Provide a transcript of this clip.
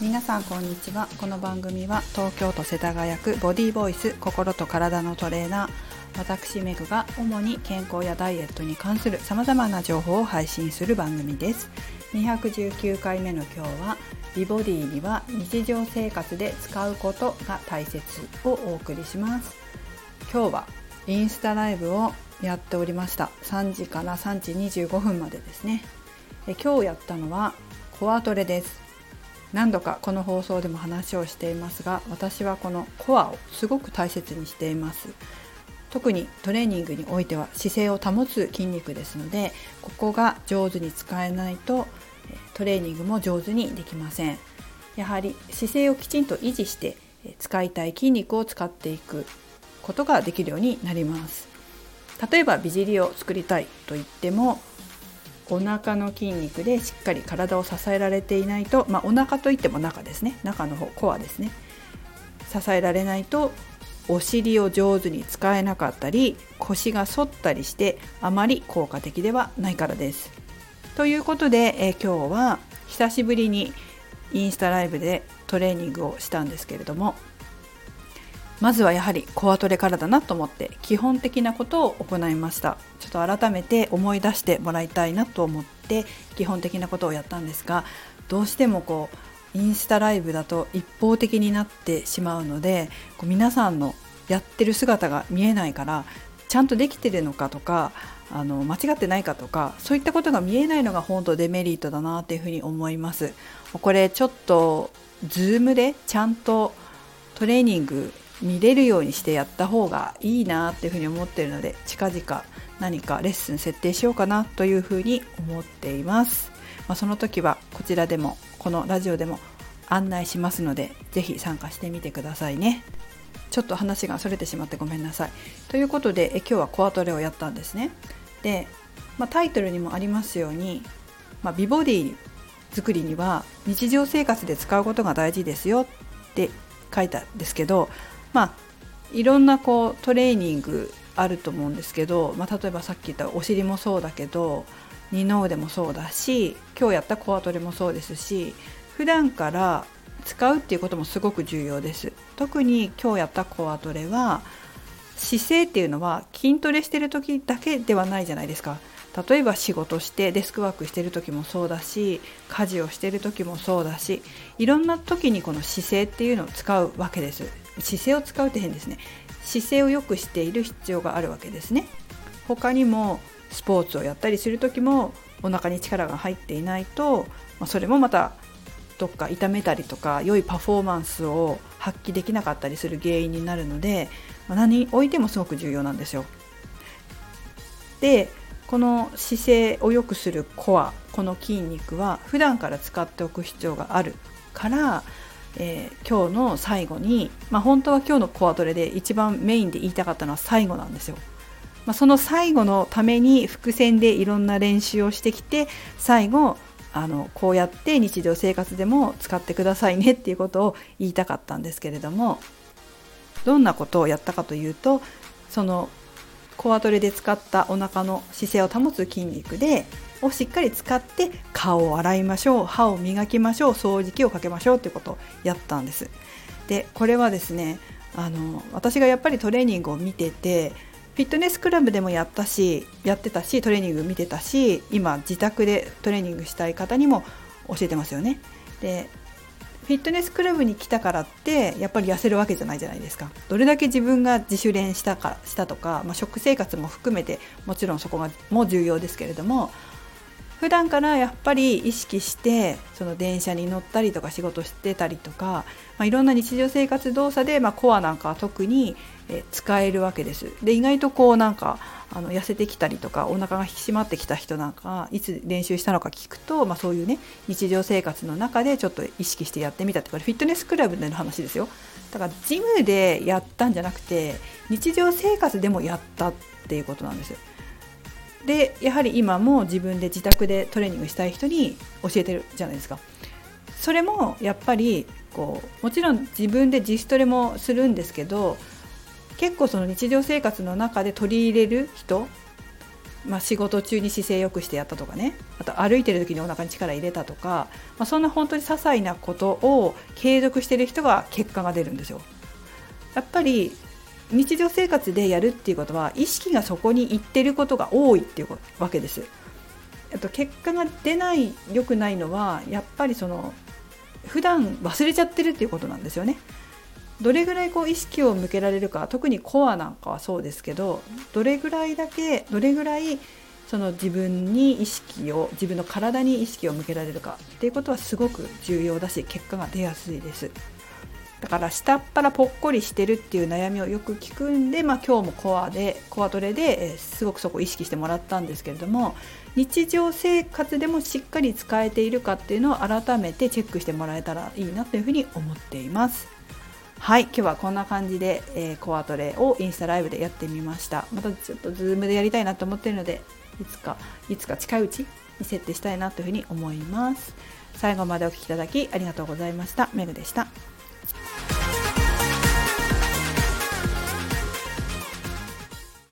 皆さんこんにちは。この番組は東京都世田谷区ボディーボイス心と体のトレーナー。私メグが主に健康やダイエットに関するさまざまな情報を配信する番組です。219回目の今日は美ボディには日常生活で使うことが大切をお送りします。今日はインスタライブをやっておりました。3時から3時25分までですね。え今日やったのはコアトレです。何度かこの放送でも話をしていますが私はこのコアをすごく大切にしています。特にトレーニングにおいては姿勢を保つ筋肉ですのでここが上手に使えないとトレーニングも上手にできません。やはり姿勢をきちんと維持して使いたい筋肉を使っていくことができるようになります。例えば美尻を作りたいと言ってもお腹の筋肉でしっかり体を支えられていないと、まあ、お腹といっても中ですね中の方コアですね支えられないとお尻を上手に使えなかったり腰が反ったりしてあまり効果的ではないからです。ということで、え今日は久しぶりにインスタライブでトレーニングをしたんですけれどもまずはやはりコアトレからだなと思って基本的なことを行いました。ちょっと改めて思い出してもらいたいなと思って基本的なことをやったんですがどうしてもこうインスタライブだと一方的になってしまうのでこう皆さんのやってる姿が見えないからちゃんとできてるのかとかあの間違ってないかとかそういったことが見えないのが本当デメリットだなっていうふうに思います。これちょっとズームでちゃんとトレーニング見れるようにしてやった方がいいなっていうふうに思ってるので近々何かレッスン設定しようかなというふうに思っています、まあ、その時はこちらでもこのラジオでも案内しますので是非参加してみてくださいね。ちょっと話がそれてしまってごめんなさい。ということでえ今日はコアトレをやったんですね。で、まあ、タイトルにもありますように、まあ、美ボディ作りには日常生活で使うことが大事ですよって書いたんですけどまあいろんなこうトレーニングあると思うんですけど、まあ、例えばさっき言ったお尻もそうだけど二の腕もそうだし今日やったコアトレもそうですし普段から使うっていうこともすごく重要です。特に今日やったコアトレは姿勢っていうのは筋トレしてる時だけではないじゃないですか。例えば仕事してデスクワークしてる時もそうだし家事をしてる時もそうだしいろんな時にこの姿勢っていうのを使うわけです。姿勢を使うって変ですね姿勢を良くしている必要があるわけですね他にもスポーツをやったりする時もお腹に力が入っていないと、まあ、それもまたどっか痛めたりとか良いパフォーマンスを発揮できなかったりする原因になるので、まあ、何においてもすごく重要なんですよ。でこの姿勢を良くするコアこの筋肉は普段から使っておく必要があるからえー、今日の最後に、まあ、本当は今日のコアトレで一番メインで言いたかったのは最後なんですよ。まあ、その最後のために伏線でいろんな練習をしてきて最後あのこうやって日常生活でも使ってくださいねっていうことを言いたかったんですけれどもどんなことをやったかというとそのコアトレで使ったお腹の姿勢を保つ筋肉でをしっかり使って顔を洗いましょう歯を磨きましょう掃除機をかけましょうということをやったんです。でこれはですねあの私がやっぱりトレーニングを見ててフィットネスクラブでもやったしやってたしトレーニング見てたし今自宅でトレーニングしたい方にも教えてますよね。でフィットネスクラブに来たからってやっぱり痩せるわけじゃないじゃないですか。どれだけ自分が自主練したかしたとか、まあ、食生活も含めてもちろんそこがも重要ですけれども普段からやっぱり意識してその電車に乗ったりとか仕事してたりとか、まあ、いろんな日常生活動作で、まあ、コアなんかは特に使えるわけです。で意外とこうなんかあの痩せてきたりとかお腹が引き締まってきた人なんかいつ練習したのか聞くと、まあ、そういうね日常生活の中でちょっと意識してやってみたってこれフィットネスクラブでの話ですよだからジムでやったんじゃなくて日常生活でもやったっていうことなんですよ。でやはり今も自分で自宅でトレーニングしたい人に教えてるじゃないですか。それもやっぱりこうもちろん自分で自主トレもするんですけど結構その日常生活の中で取り入れる人まあ、仕事中に姿勢よくしてやったとかねあと歩いてる時にお腹に力入れたとか、まあ、そんな本当に些細なことを継続してる人が結果が出るんですよ。やっぱり日常生活でやるっていうことは意識がそこに行ってることが多いっていうわけです。と結果が出ない良くないのはやっぱりその普段忘れちゃってるっていうことなんですよね。どれぐらいこう意識を向けられるか特にコアなんかはそうですけどどれぐらいだけどれぐらいその自分に意識を自分の体に意識を向けられるかっていうことはすごく重要だし結果が出やすいですだから下っ腹ぽっこりしてるっていう悩みをよく聞くんで、まあ、今日もコアでコアトレですごくそこを意識してもらったんですけれども日常生活でもしっかり使えているかっていうのを改めてチェックしてもらえたらいいなというふうに思っています。はい今日はこんな感じで、えー、コアトレをインスタライブでやってみました。またちょっとズームでやりたいなと思ってるのでいつかいつか近いうちに設定したいなというふうに思います。最後までお聴きいただきありがとうございました。メグでした。